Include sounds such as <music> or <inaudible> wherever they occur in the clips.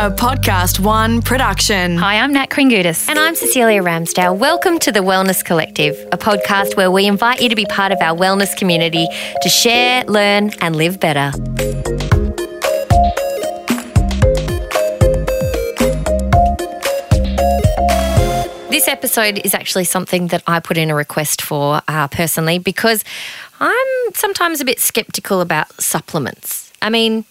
A Podcast One production. Hi, I'm Nat Kringoudis. And I'm Cecelia Ramsdale. Welcome to the Wellness Collective, a podcast where we invite you to be part of our wellness community to share, learn, and live better. This episode is actually something that I put in a request for uh, personally because I'm sometimes a bit skeptical about supplements. I mean,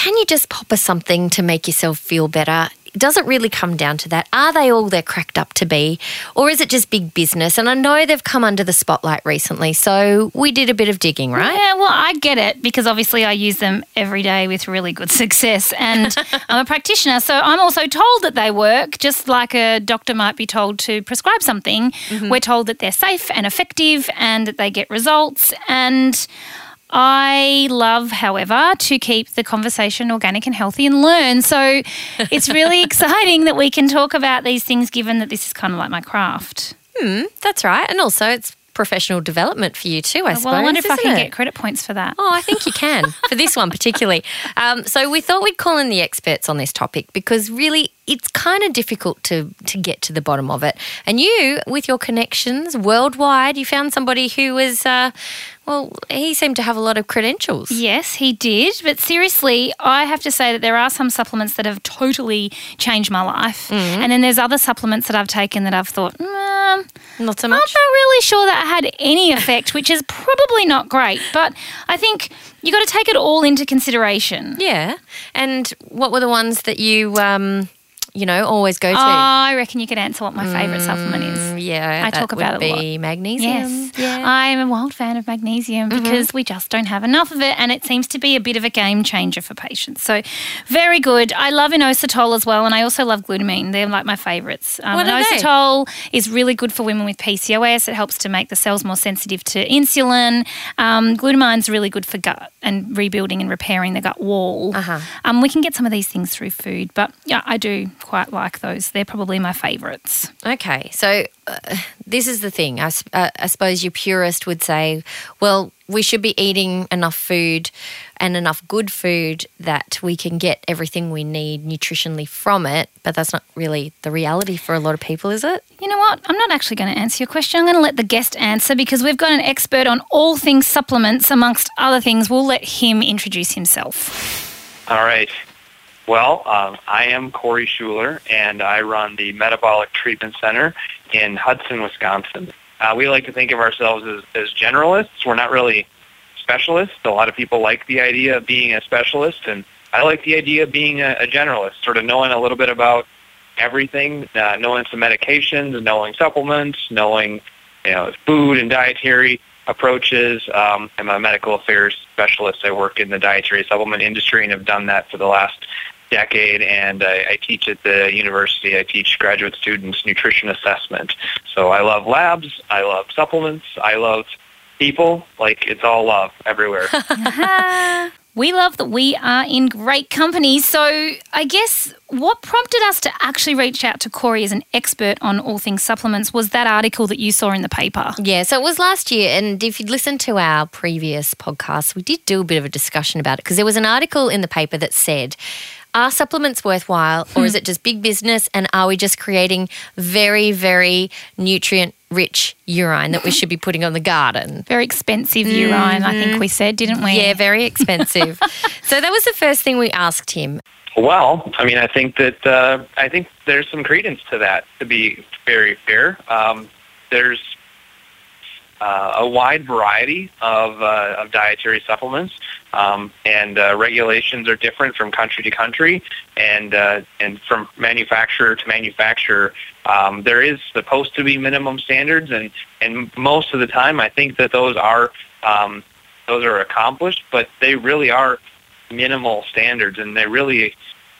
can you just pop a something to make yourself feel better? Does it really come down to that? Are they all they're cracked up to be? Or is it just big business? And I know they've come under the spotlight recently, so we did a bit of digging, right? Yeah, well, I get it because obviously I use them every day with really good <laughs> success. And I'm a practitioner, so I'm also told that they work, just like a doctor might be told to prescribe something. Mm-hmm. We're told that they're safe and effective and that they get results. And I love, however, to keep the conversation organic and healthy and learn. So <laughs> it's really exciting that we can talk about these things given that this is kind of like my craft. That's right. And also, it's professional development for you too, I suppose. well, I wonder if I can it? get credit points for that. Oh, I think you can for this one <laughs> particularly. Um, so we thought we'd call in the experts on this topic because really it's kind of difficult to to get to the bottom of it. And you, with your connections worldwide, you found somebody who was, uh, well, he seemed to have a lot of credentials. Yes, he did. But seriously, I have to say that there are some supplements that have totally changed my life. Mm-hmm. And then there's other supplements that I've taken that I've thought, mm, Not so much. I'm not really sure that I had any effect, which is probably not great. But I think you got to take it all into consideration. Yeah. And what were the ones that you, um, you know, always go to? Oh, I reckon you could answer what my favourite supplement is. Yeah, I talk about it a lot. be magnesium. Yes, Yeah. Mm-hmm. I'm a wild fan of magnesium because we just don't have enough of it, and it seems to be a bit of a game changer for patients. So, very good. I love inositol as well, and I also love glutamine. They're like my favourites. Um, What are they? inositol is really good for women with PCOS. It helps to make the cells more sensitive to insulin. Um, glutamine's really good for gut and rebuilding and repairing the gut wall. Uh-huh. Um, we can get some of these things through food, but yeah, I do quite like those. They're probably my favourites. Okay, so uh, this is the thing. I, s- uh, I suppose your purist would say, well, we should be eating enough food and enough good food that we can get everything we need nutritionally from it. But that's not really the reality for a lot of people, is it? You know what? I'm not actually going to answer your question. I'm going to let the guest answer because we've got an expert on all things supplements, amongst other things. We'll let him introduce himself. All right. Well, um, I am Corey Schuler, and I run the Metabolic Treatment Center in Hudson, Wisconsin. Uh, we like to think of ourselves as, as generalists. We're not really specialists. A lot of people like the idea of being a specialist, and I like the idea of being a, a generalist, sort of knowing a little bit about everything, uh, knowing some medications, knowing supplements, knowing you know food and dietary approaches. Um, I'm a medical affairs specialist. I work in the dietary supplement industry and have done that for the last decade. And I, I teach at the university. I teach graduate students nutrition assessment. So I love labs. I love supplements. I love people. Like it's all love everywhere. <laughs> <laughs> We love that we are in great company. So, I guess what prompted us to actually reach out to Corey as an expert on all things supplements was that article that you saw in the paper. Yeah, so it was last year. And if you'd listened to our previous podcast, we did do a bit of a discussion about it because there was an article in the paper that said, are supplements worthwhile or is it just big business? And are we just creating very, very nutrient rich urine that we should be putting on the garden? <laughs> Very expensive urine, I think we said, didn't we? Yeah, very expensive. <laughs> so that was the first thing we asked him. Well, I mean, I think that uh, I think there's some credence to that. To be very fair, um, there's uh, a wide variety of uh, of dietary supplements, um, and uh, regulations are different from country to country, and uh, and from manufacturer to manufacturer. Um, there is supposed to be minimum standards, and and most of the time, I think that those are um, those are accomplished, but they really are minimal standards, and they really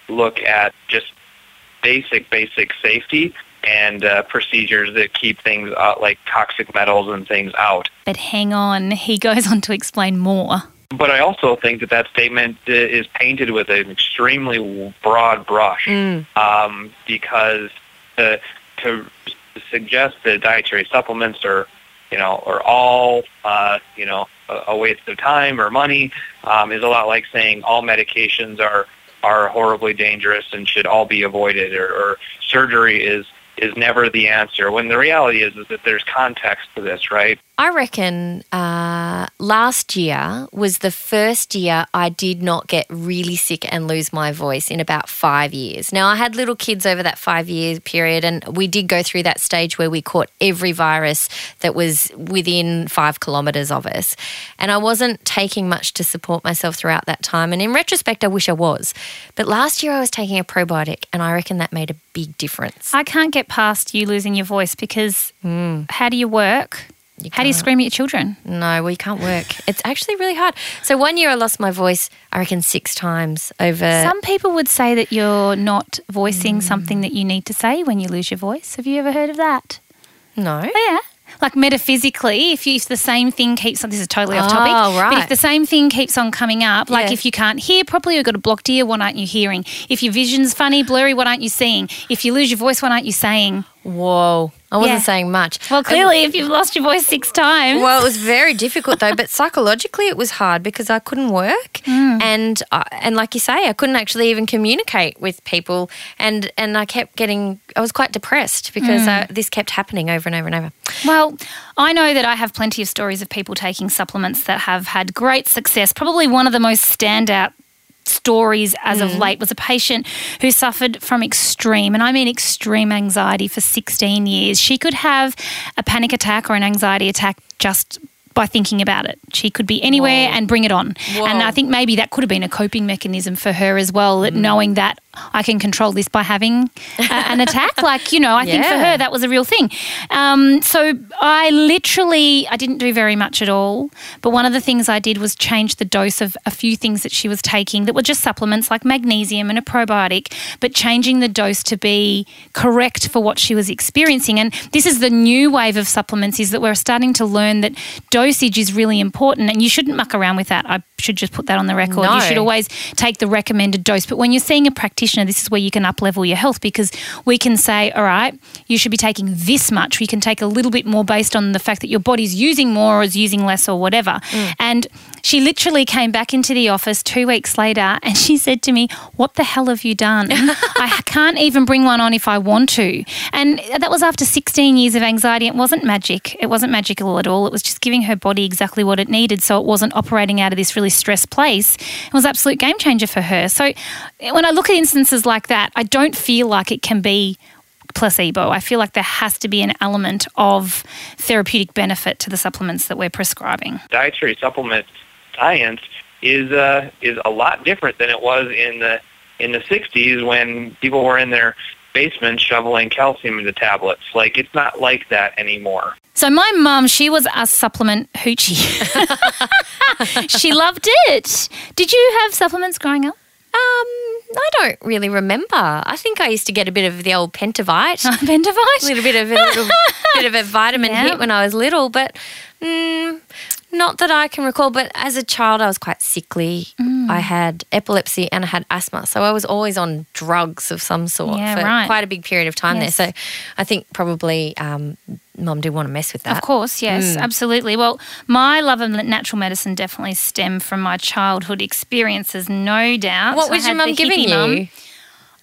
look at just basic, basic safety and uh, procedures that keep things uh, like toxic metals and things out. But hang on, he goes on to explain more. But I also think that that statement uh, is painted with an extremely broad brush um, because to, to suggest that dietary supplements are, you know, are all, uh, you know, a, a waste of time or money um, is a lot like saying all medications are are horribly dangerous and should all be avoided, or, or surgery is is never the answer. When the reality is is that there's context to this, right? I reckon uh, last year was the first year I did not get really sick and lose my voice in about five years. Now, I had little kids over that five year period, and we did go through that stage where we caught every virus that was within five kilometres of us. And I wasn't taking much to support myself throughout that time. And in retrospect, I wish I was. But last year, I was taking a probiotic, and I reckon that made a big difference. I can't get past you losing your voice because mm. how do you work? how do you scream at your children? No, we can't work. It's actually really hard. So one year I lost my voice, I reckon six times over. Some people would say that you're not voicing mm. something that you need to say when you lose your voice. Have you ever heard of that? no. Oh, Yeah. Like metaphysically, if, you, if the same thing keeps on, this is totally off topic. Oh, But if the same thing keeps on coming up, like Yeah. if you can't hear properly, you've got a blocked ear, what aren't you hearing? If your vision's funny, blurry, what aren't you seeing? If you lose your voice, what aren't you saying? Whoa. I wasn't Yeah. saying much. Well, clearly, if you've lost your voice six times. Well, it was very difficult though, but psychologically it was hard because I couldn't work, <laughs> Mm. and uh, and like you say, I couldn't actually even communicate with people, and and I kept getting, I was quite depressed because Mm. uh, this kept happening over and over and over. Well, I know that I have plenty of stories of people taking supplements that have had great success. Probably one of the most standout stories as of mm. late was a patient who suffered from extreme, and I mean extreme anxiety for 16 years. She could have a panic attack or an anxiety attack just by thinking about it. She could be anywhere and bring it on. And I think maybe that could have been a coping mechanism for her as well, that knowing that I can control this by having a, an <laughs> attack. Like, you know, I think for her that was a real thing. Um, so I literally, I didn't do very much at all. But one of the things I did was change the dose of a few things that she was taking that were just supplements like magnesium and a probiotic, but changing the dose to be correct for what she was experiencing. And this is the new wave of supplements is that we're starting to learn that dosage is really important and you shouldn't muck around with that. I should just put that on the record. No. You should always take the recommended dose. But when you're seeing a practitioner, this is where you can up level your health because we can say, all right, you should be taking this much. We can take a little bit more based on the fact that your body's using more or is using less or whatever. Mm. And she literally came back into the office two weeks later and she said to me, What the hell have you done? <laughs> I can't even bring one on if I want to. And that was after 16 years of anxiety. It wasn't magic. It wasn't magical at all. It was just giving her body exactly what it needed. So it wasn't operating out of this really stressed place. It was an absolute game changer for her. So when I look at instances like that, I don't feel like it can be placebo. I feel like there has to be an element of therapeutic benefit to the supplements that we're prescribing. dietary supplement science is uh, is a lot different than it was in the in the 60s when people were in their basement shoveling calcium into tablets. Like it's not like that anymore. So my mum, she was a supplement hoochie. <laughs> she loved it. Did you have supplements growing up? Um, I don't really remember. I think I used to get a bit of the old Pentavite. <laughs> pentavite? a little bit of a little <laughs> bit of a vitamin Yeah. hit when I was little, but mm, not that I can recall. But as a child, I was quite sickly. Mm. I had epilepsy and I had asthma, so I was always on drugs of some sort Yeah, for right. quite a big period of time Yes. there. So I think probably um, mum didn't want to mess with that. Of course, yes, absolutely. Well, my love of natural medicine definitely stemmed from my childhood experiences, no doubt. What was your mum giving you? mum.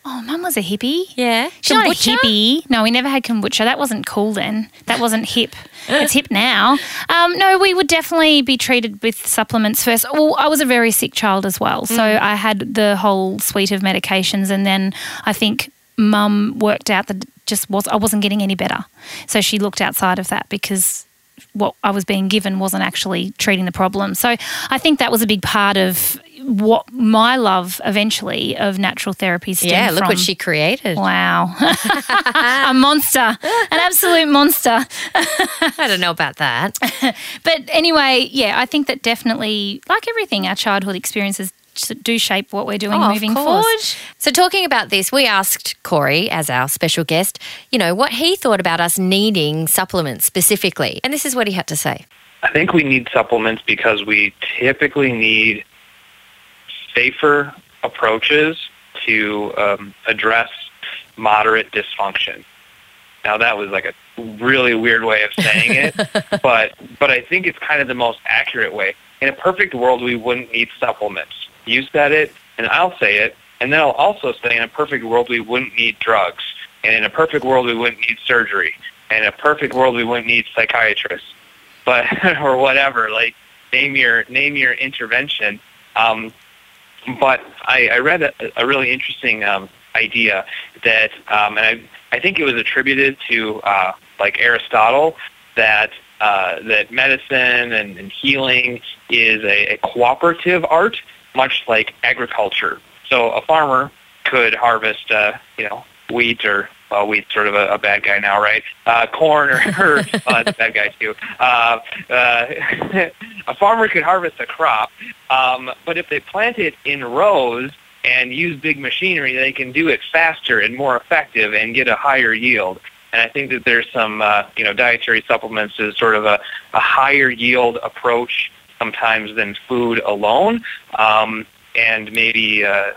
Oh, mum was a hippie. Yeah, She's not a hippie. No, we never had kombucha. That wasn't cool then. That wasn't hip. it's hip now. Um, no, we would definitely be treated with supplements first. Well, I was a very sick child as well. So Mm. I had the whole suite of medications. And then I think mum worked out that just was, I wasn't getting any better. So she looked outside of that because what I was being given wasn't actually treating the problem. So I think that was a big part of what my love eventually of natural therapy stemmed Yeah, look from. what she created. Wow. <laughs> a monster. An absolute monster. <laughs> I don't know about that. <laughs> But anyway, yeah, I think that definitely, like everything, our childhood experiences do shape what we're doing Oh, moving forward. So, talking about this, we asked Corey, as our special guest, you know, what he thought about us needing supplements specifically. And this is what he had to say. I think we need supplements because we typically need safer approaches to um, address moderate dysfunction. Now that was like a really weird way of saying it, <laughs> but but I think it's kind of the most accurate way. In a perfect world, we wouldn't need supplements. You said it, and I'll say it. And then I'll also say, in a perfect world, we wouldn't need drugs. And in a perfect world, we wouldn't need surgery. And in a perfect world, we wouldn't need psychiatrists, but <laughs> or whatever. Like name your name your intervention. Um, but I, I read a, a really interesting um, idea that, um, and I, I think it was attributed to uh, like Aristotle that uh, that medicine and, and healing is a, a cooperative art, much like agriculture. So a farmer could harvest, uh, you know, wheat or well, wheat's sort of a, a bad guy now, right? Uh, corn or, or uh, the bad guy too. Uh, uh, <laughs> a farmer could harvest a crop, um, but if they plant it in rows and use big machinery, they can do it faster and more effective and get a higher yield. And I think that there's some, uh, you know, dietary supplements is sort of a, a higher yield approach sometimes than food alone, um, and maybe uh,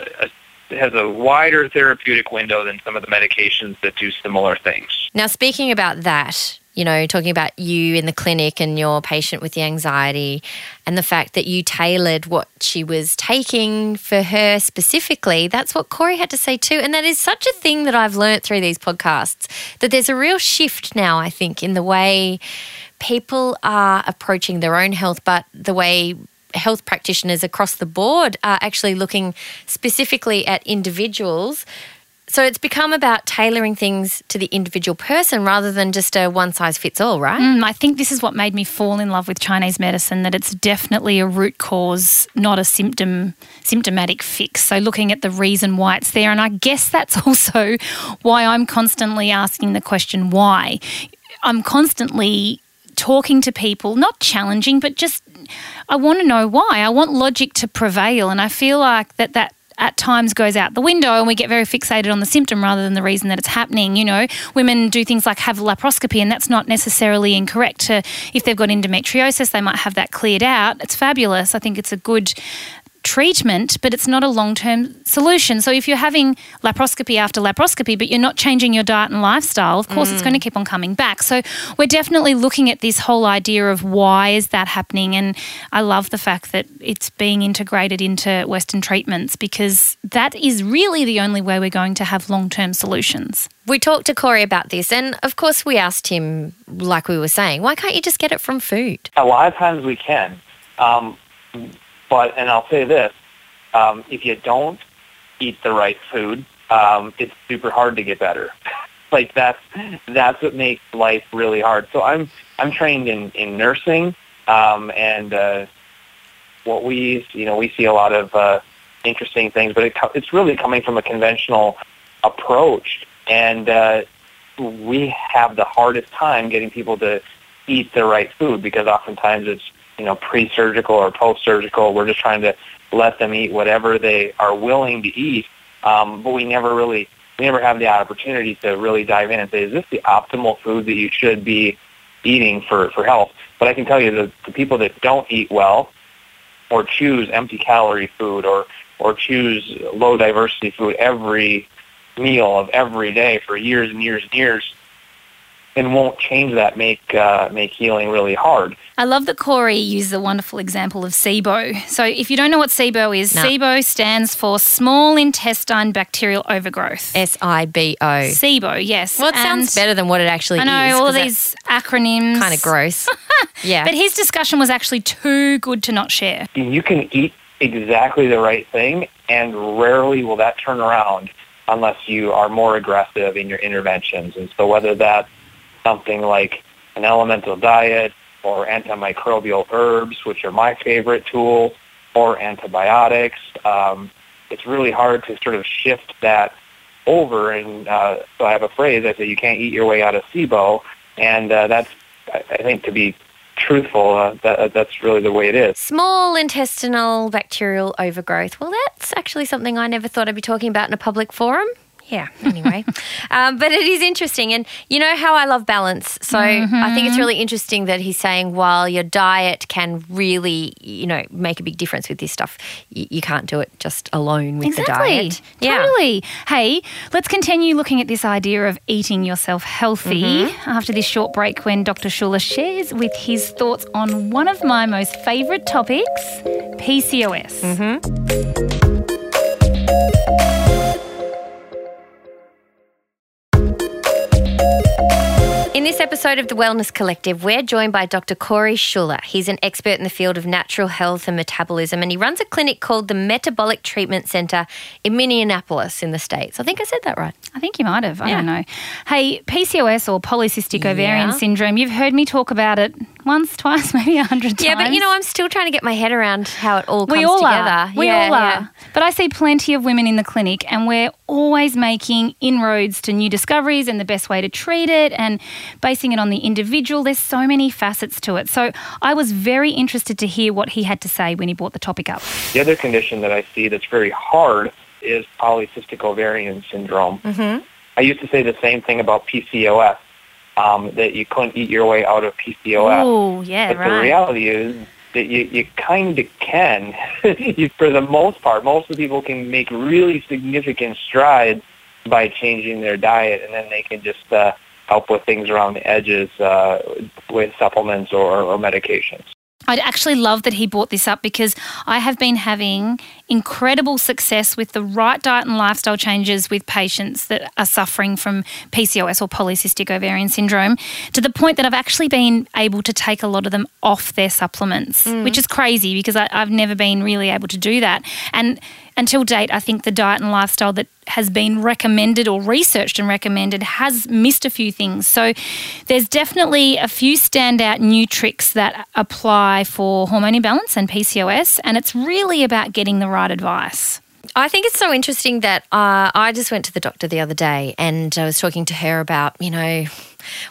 a, a, has a wider therapeutic window than some of the medications that do similar things. Now, speaking about that, you know, talking about you in the clinic and your patient with the anxiety and the fact that you tailored what she was taking for her specifically, that's what Corey had to say too. And that is such a thing that I've learnt through these podcasts that there's a real shift now, I think, in the way people are approaching their own health, but the way health practitioners across the board are actually looking specifically at individuals so it's become about tailoring things to the individual person rather than just a one size fits all, right? Mm, I think this is what made me fall in love with Chinese medicine that it's definitely a root cause, not a symptom symptomatic fix. So looking at the reason why it's there and I guess that's <laughs> also why I'm constantly asking the question why. I'm constantly talking to people, not challenging, but just I want to know why. I want logic to prevail and I feel like that that at times goes out the window and we get very fixated on the symptom rather than the reason that it's happening. You know, women do things like have laparoscopy and that's not necessarily incorrect. To, if they've got endometriosis, they might have that cleared out. It's fabulous. I think it's a good treatment, but it's not a long term solution. So if you're having laparoscopy after laparoscopy, but you're not changing your diet and lifestyle, of course mm. it's going to keep on coming back. So we're definitely looking at this whole idea of why is that happening. And I love the fact that it's being integrated into Western treatments because that is really the only way we're going to have long term solutions. We talked to Corey about this, and of course, we asked him, like we were saying, why can't you just get it from food? A lot of times we can. Um, but and I'll say this: um, if you don't eat the right food, um, it's super hard to get better. <laughs> like that's that's what makes life really hard. So I'm I'm trained in in nursing, um, and uh, what we you know we see a lot of uh, interesting things, but it, it's really coming from a conventional approach, and uh, we have the hardest time getting people to eat the right food because oftentimes it's you know, pre-surgical or post-surgical. We're just trying to let them eat whatever they are willing to eat. Um, but we never really, we never have the opportunity to really dive in and say, is this the optimal food that you should be eating for, for health? But I can tell you that the people that don't eat well or choose empty calorie food or, or choose low diversity food every meal of every day for years and years and years, and won't change that make uh, make healing really hard. I love that Corey used the wonderful example of SIBO. So if you don't know what SIBO is, no. SIBO stands for small intestine bacterial overgrowth. S I B O. SIBO, yes. Well, it and sounds better than what it actually is. I know, is. all of these acronyms. Kind of gross. <laughs> yeah. But his discussion was actually too good to not share. You can eat exactly the right thing, and rarely will that turn around unless you are more aggressive in your interventions. And so whether that's something like an elemental diet or antimicrobial herbs, which are my favorite tool, or antibiotics. Um, it's really hard to sort of shift that over. And uh, so I have a phrase I say, you can't eat your way out of SIBO. And uh, that's, I think, to be truthful, uh, that, that's really the way it is. Small intestinal bacterial overgrowth. Well, that's actually something I never thought I'd be talking about in a public forum yeah, anyway. <laughs> um, but it is interesting. And you know how I love balance. So mm-hmm. I think it's mm-hmm. really interesting that he's saying while your diet can really, you know, make a big difference with this stuff, you, you can't do it just alone with exactly. the diet. Yeah. Totally. Hey, let's continue looking at this idea of eating yourself healthy mm-hmm. after this short break when Dr. Schuler shares with his thoughts on one of my most favourite topics PCOS. Mm-hmm. This episode of the Wellness Collective, we're joined by Dr. Corey Schuler. He's an expert in the field of natural health and metabolism, and he runs a clinic called the Metabolic Treatment Center in Minneapolis in the States. I think I said that right. I think you might have. I Yeah. don't know. Hey, PCOS or polycystic ovarian Yeah. syndrome, you've heard me talk about it once, twice, <laughs> maybe a hundred times. Yeah, but you know, I'm still trying to get my head around how it all comes we all together. are. We Yeah, all are. yeah. But I see plenty of women in the clinic, and we're always making inroads to new discoveries and the best way to treat it and basing it on the individual. There's so many facets to it. So I was very interested to hear what he had to say when he brought the topic up. The other condition that I see that's very hard is polycystic ovarian syndrome. Mhm. I used to say the same thing about PCOS, um, that you couldn't eat your way out of PCOS. Oh, yeah, but the reality is that you, you kind of can. <laughs> you, for the most part, most of the people can make really significant strides by changing their diet, and then they can just uh, help with things around the edges uh, with supplements or, or medications. I'd actually love that he brought this up because I have been having incredible success with the right diet and lifestyle changes with patients that are suffering from PCOS or polycystic ovarian syndrome to the point that I've actually been able to take a lot of them off their supplements, mm. which is crazy because I, I've never been really able to do that. And until date, I think the diet and lifestyle that has been recommended or researched and recommended has missed a few things. So there's definitely a few standout new tricks that apply for hormone imbalance and PCOS, and it's really about getting the right advice. I think it's so interesting that uh, I just went to the doctor the other day and I was talking to her about, you know,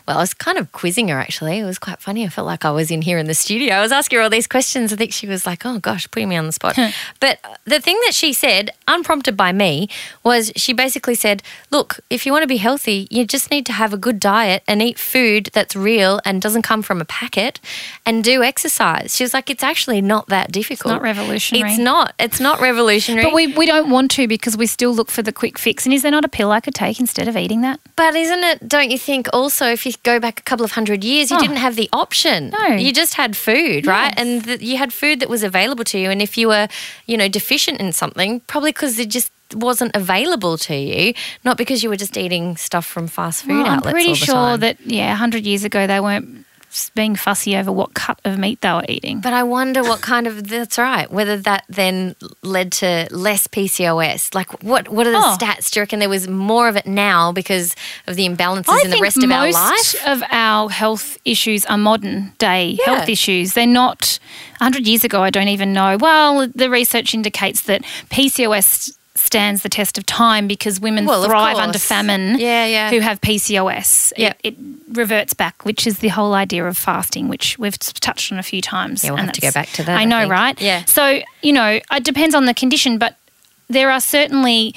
well, I was kind of quizzing her actually. It was quite funny. I felt like I was in here in the studio. I was asking her all these questions. I think she was like, oh gosh, putting me on the spot. but uh, the thing that she said, unprompted by me, was she basically said, look, if you want to be healthy, you just need to have a good diet and eat food that's real and doesn't come from a packet and do exercise. She was like, it's actually not that difficult. not revolutionary. It's not. It's not revolutionary. But we, we don't want to because we still look for the quick fix. And is there not a pill I could take instead of eating that? But isn't it, don't you think, also, if you go back a couple of hundred years, you Oh. didn't have the option. No. You just had food, right? And th- you had food that was available to you. And if you were, you know, deficient in something, probably because it just wasn't available to you, not because you were just eating stuff from fast food Well, I'm pretty sure time. that, yeah, 100 years ago they weren't being fussy over what cut of meat they were eating. But I wonder what kind of that's right. Whether that then led to less PCOS. Like, what what are the Oh. stats? Do you reckon there was more of it now because of the imbalances I in the rest of our most life? of our health issues are modern day Yeah. health issues. They're not 100 years ago. I don't even know. Well, the research indicates that PCOS stands the test of time because women Well, thrive under famine Yeah, yeah. who have PCOS. Yeah. It, it reverts back, which is the whole idea of fasting, which we've touched on a few times. Yeah, we'll And have to go back to that, I I know, think. right? Yeah. So, you know, it depends on the condition, but there are certainly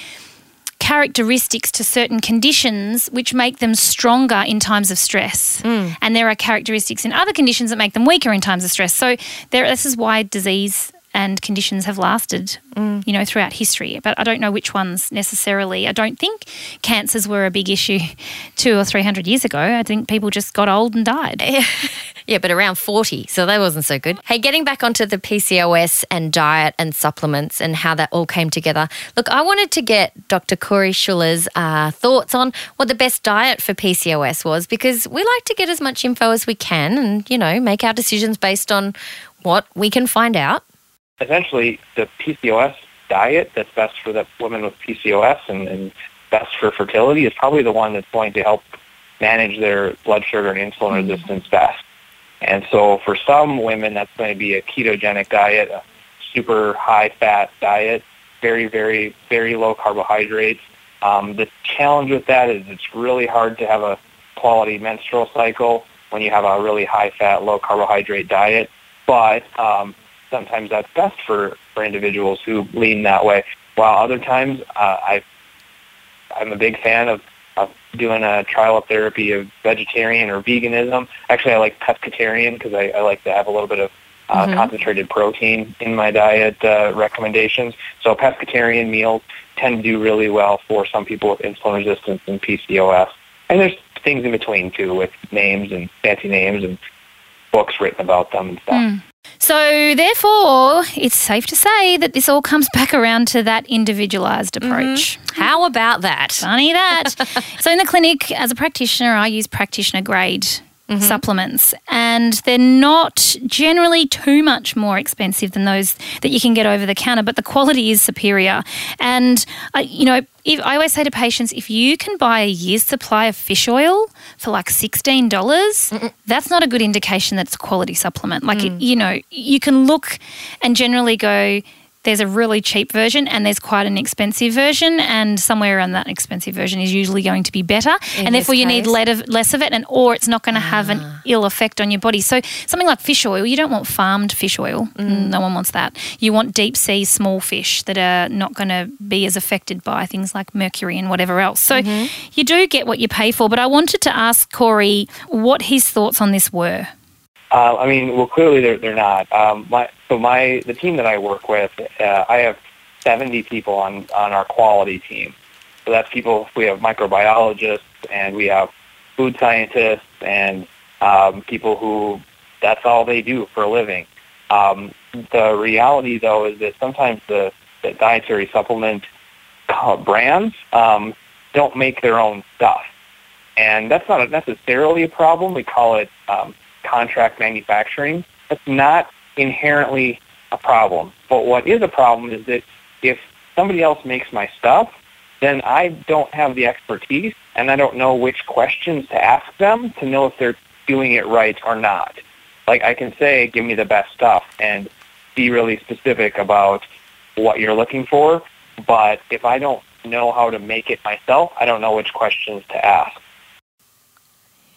characteristics to certain conditions which make them stronger in times of stress. Hmm. And there are characteristics in other conditions that make them weaker in times of stress. So there, this is why disease and conditions have lasted, you know, throughout history. But I don't know which ones necessarily. I don't think cancers were a big issue <laughs> two or three hundred years ago. I think people just got old and died. <laughs> Yeah, but around 40, so that wasn't so good. Hey, getting back onto the PCOS and diet and supplements and how that all came together. Look, I wanted to get Dr. Corey Schuler's uh, thoughts on what the best diet for PCOS was because we like to get as much info as we can and, you know, make our decisions based on what we can find out. Essentially the PCOS diet that's best for the women with PCOS and, and best for fertility is probably the one that's going to help manage their blood sugar and insulin resistance best. And so for some women, that's going to be a ketogenic diet, a super high fat diet, very, very, very low carbohydrates. Um, the challenge with that is it's really hard to have a quality menstrual cycle when you have a really high fat, low carbohydrate diet. But um, sometimes that's best for, for individuals who lean that way. While other times, uh, I, I'm a big fan of, of doing a trial of therapy of vegetarian or veganism. Actually, I like pescatarian because I, I like to have a little bit of uh, concentrated protein in my diet uh, recommendations. So pescatarian meals tend to do really well for some people with insulin resistance and PCOS. And there's things in between too with names and fancy names and books written about them and stuff. So, therefore, it's safe to say that this all comes <laughs> back around to that individualized mm-hmm. approach. How about that? Funny that. <laughs> so, in the clinic, as a practitioner, I use practitioner grade supplements, and they're not generally too much more expensive than those that you can get over the counter, but the quality is superior. And, uh, you know, if, I always say to patients if you can buy a year's supply of fish oil for like $16, dollars that's not a good indication that it's a quality supplement. Like, it, you know, you can look and generally go, there's a really cheap version and there's quite an expensive version, and somewhere around that expensive version is usually going to be better, In and therefore you need case? let of, less of it, and or it's not going to have an ah. ill effect on your body. So something like fish oil, you don't want farmed fish oil. Mm. Mm, no one wants that. You want deep sea small fish that are not going to be as affected by things like mercury and whatever else. So mm-hmm. you do get what you pay for. But I wanted to ask Corey what his thoughts on this were. Uh, I mean, well, clearly they're they're not. Um, my so my the team that I work with, uh, I have 70 people on on our quality team. So that's people. We have microbiologists and we have food scientists and um, people who that's all they do for a living. Um, the reality, though, is that sometimes the, the dietary supplement uh, brands um, don't make their own stuff, and that's not necessarily a problem. We call it um, contract manufacturing. That's not inherently a problem. But what is a problem is that if somebody else makes my stuff, then I don't have the expertise and I don't know which questions to ask them to know if they're doing it right or not. Like I can say, give me the best stuff and be really specific about what you're looking for. But if I don't know how to make it myself, I don't know which questions to ask.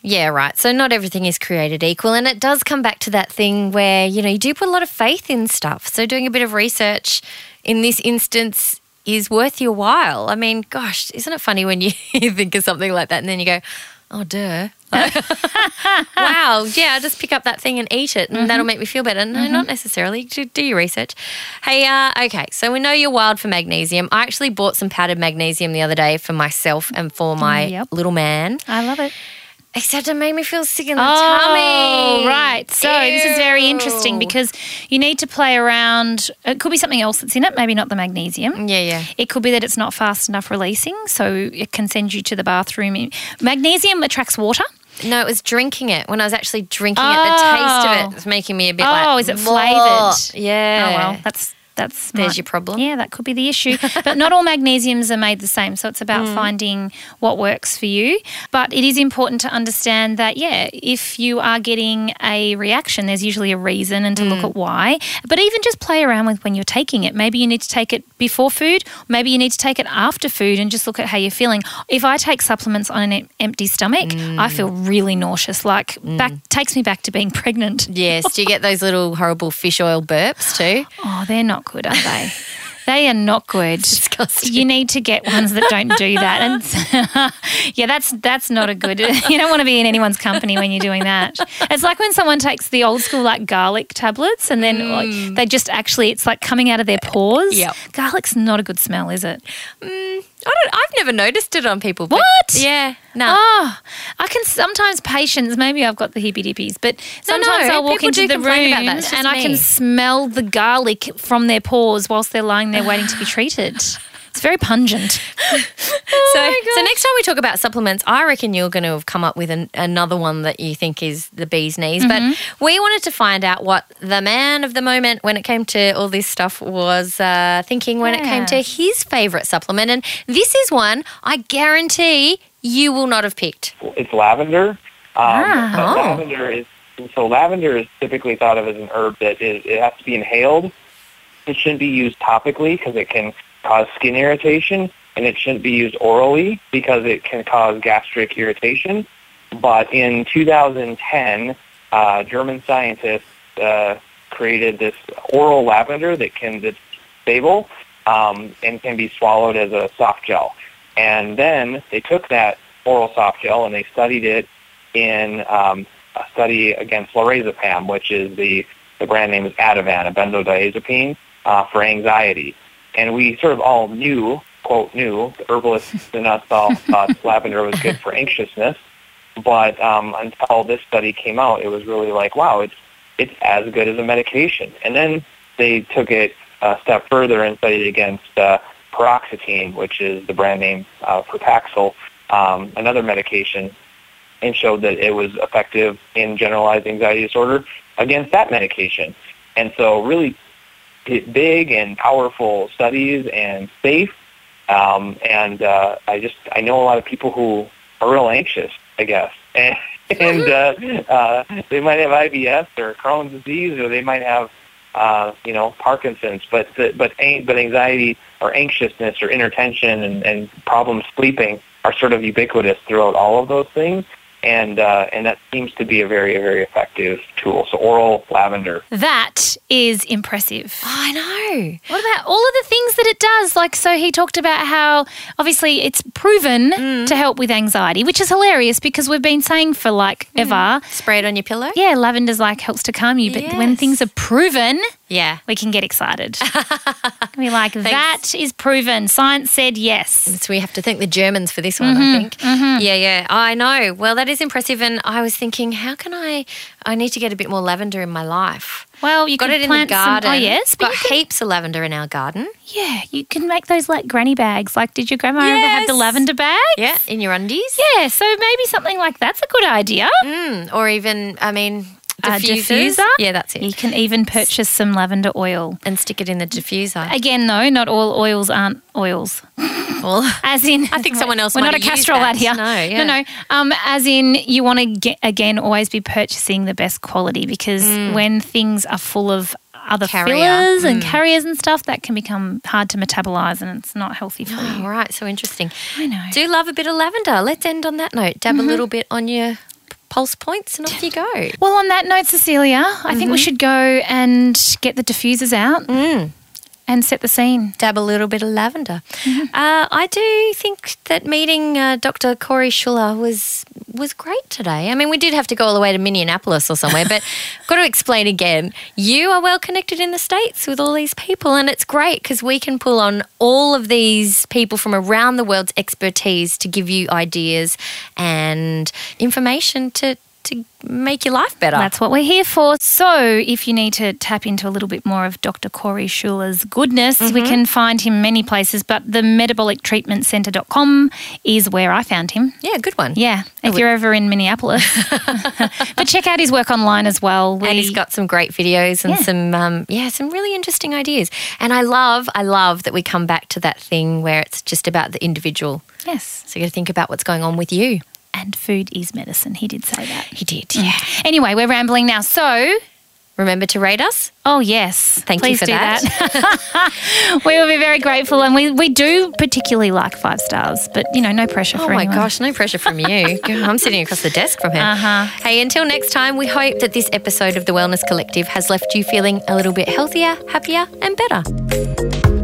Yeah, right. So not everything is created equal. And it does come back to that thing where, you know, you do put a lot of faith in stuff. So doing a bit of research in this instance is worth your while. I mean, gosh, isn't it funny when you <laughs> think of something like that and then you go, oh, duh. <laughs> wow, yeah, just pick up that thing and eat it, and that'll make me feel better. No, not necessarily. Do, do your research. Hey, uh, okay, so we know you're wild for magnesium. I actually bought some powdered magnesium the other day for myself and for my Yep. little man. I love it. Except it made me feel sick in the Oh, tummy. right. So this is very interesting because you need to play around. It could be something else that's in it, maybe not the magnesium. Yeah, yeah. It could be that it's not fast enough releasing, so it can send you to the bathroom. Magnesium attracts water. No, it was drinking it. When I was actually drinking it, the taste of Oh. it was making me a bit Oh, like. is it flavoured? Yeah. Oh well, that's that's There's might- your problem. Yeah, that could be the issue. <laughs> but not all magnesiums are made the same, so it's about Mm. finding what works for you. But it is important to understand that yeah, if you are getting a reaction, there's usually a reason and to Mm. look at why. But even just play around with when you're taking it. Maybe you need to take it before food, maybe you need to take it after food and just look at how you're feeling. If I take supplements on an empty stomach, I feel really nauseous, like back takes me back to being <laughs> pregnant. Yes. Do you get those little horrible fish oil burps too? Oh, they're not good, are they? they are not good. You need to get ones that don't do that. And <laughs> yeah, that's that's not a good. <laughs> You don't want to be in anyone's company when you're doing that. It's like when someone takes the old school like garlic tablets and then like, mm. they just actually it's like coming out of their pores. Yeah, Garlic's not a good smell, is it? Mm, I don't. I've never noticed it on people. What? Yeah. No. Oh, I can sometimes patients. Maybe I've got the hippy dippies, but No, no, sometimes I'll walk into the room about that. It's just and I can smell the garlic from their pores whilst they're lying there waiting to be treated. It's very pungent. <laughs> so, so next time we talk about supplements, I reckon you're going to have come up with an, another one that you think is the bee's knees. Mm-hmm. But we wanted to find out what the man of the moment, when it came to all this stuff, was uh, thinking when it came to his favourite supplement. And this is one I guarantee you will not have picked. It's lavender. Um, Ah. Oh. Lavender is so lavender is typically thought of as an herb that is, it has to be inhaled. It shouldn't be used topically because it can cause skin irritation, and it shouldn't be used orally because it can cause gastric irritation. But in 2010, uh, German scientists uh, created this oral lavender that can that's stable um, and can be swallowed as a soft gel. And then they took that oral soft gel and they studied it in um, a study against lorazepam, which is the, the brand name is Ativan, a benzodiazepine uh, for anxiety. And we sort of all knew, quote, knew, the herbalists and us all thought <laughs> lavender was good for anxiousness. But um, until this study came out, it was really like, wow, it's it's as good as a medication. And then they took it a step further and studied against uh, paroxetine, which is the brand name uh, for Paxil, um, another medication, and showed that it was effective in generalized anxiety disorder against that medication. And so really big and powerful studies and safe. Um, and uh, I just I know a lot of people who are real anxious, I guess, and, <laughs> and uh, uh, they might have IBS or Crohn's disease, or they might have uh, you know Parkinson's, but but but anxiety or anxiousness or inner tension and, and problems sleeping are sort of ubiquitous throughout all of those things and uh, and that seems to be a very very effective tool. So oral lavender. That is impressive. Oh, I know. What about all of the things that it does? Like, so he talked about how obviously it's proven mm. to help with anxiety, which is hilarious because we've been saying for like mm. ever. Spray it on your pillow. Yeah, lavender's like helps to calm you, but yes. when things are proven, yeah, we can get excited. <laughs> we like that is proven. Science said yes. So we have to thank the Germans for this one. Mm-hmm. I think. Mm-hmm. Yeah, yeah. I know. Well, that is impressive. And I was thinking, how can I? I need to get a bit more lavender in my life. Well, you got it in the garden. Some, oh yes, We've got can, heaps of lavender in our garden. Yeah, you can make those like granny bags. Like, did your grandma yes. ever have the lavender bag? Yeah, in your undies. Yeah, so maybe something like that's a good idea. Mm, or even, I mean, diffuser. diffuser. Yeah, that's it. You can even purchase some lavender oil and stick it in the diffuser. Again, though, not all oils aren't oils. Well, <laughs> as in, I think someone else. We're not a castrol ad here. No, yeah. no, no. Um, as in, you want to get again always be purchasing the best quality because mm. when things are full of other Carrier. fillers and mm. carriers and stuff that can become hard to metabolize and it's not healthy for oh, <gasps> you. All right, so interesting. I know. Do love a bit of lavender. Let's end on that note. Dab mm-hmm. a little bit on your pulse points and off you go. Well, on that note, Cecelia, I mm-hmm. think we mm-hmm. should go and get the diffusers out. Mm and set the scene. Dab a little bit of lavender. Mm-hmm. Uh, I do think that meeting uh, Dr. Corey Schuler was was great today. I mean, we did have to go all the way to Minneapolis or somewhere, but <laughs> got to explain again. You are well connected in the states with all these people, and it's great because we can pull on all of these people from around the world's expertise to give you ideas and information to to make your life better. That's what we're here for. So, if you need to tap into a little bit more of Dr. Corey Schuler's goodness, mm-hmm. we can find him many places, but the metabolictreatmentcenter.com is where I found him. Yeah, good one. Yeah, if you're ever in Minneapolis. <laughs> but check out his work online as well. We, and he's got some great videos and yeah. some, um, yeah, some really interesting ideas. And I love, I love that we come back to that thing where it's just about the individual. Yes. So you got to think about what's going on with you and food is medicine. He did say that. He did, yeah. Mm. Anyway, we're rambling now. So, remember to rate us. Oh, yes. Thank Please you for that. that. <laughs> <laughs> we will be very grateful. And we, we do particularly like five stars, but, you know, no pressure oh my anyone. gosh, no pressure from you. <laughs> I'm sitting across the desk from him. Uh-huh. Hey, until next time, we hope that this episode of The Wellness Collective has left you feeling a little bit healthier, happier, and better.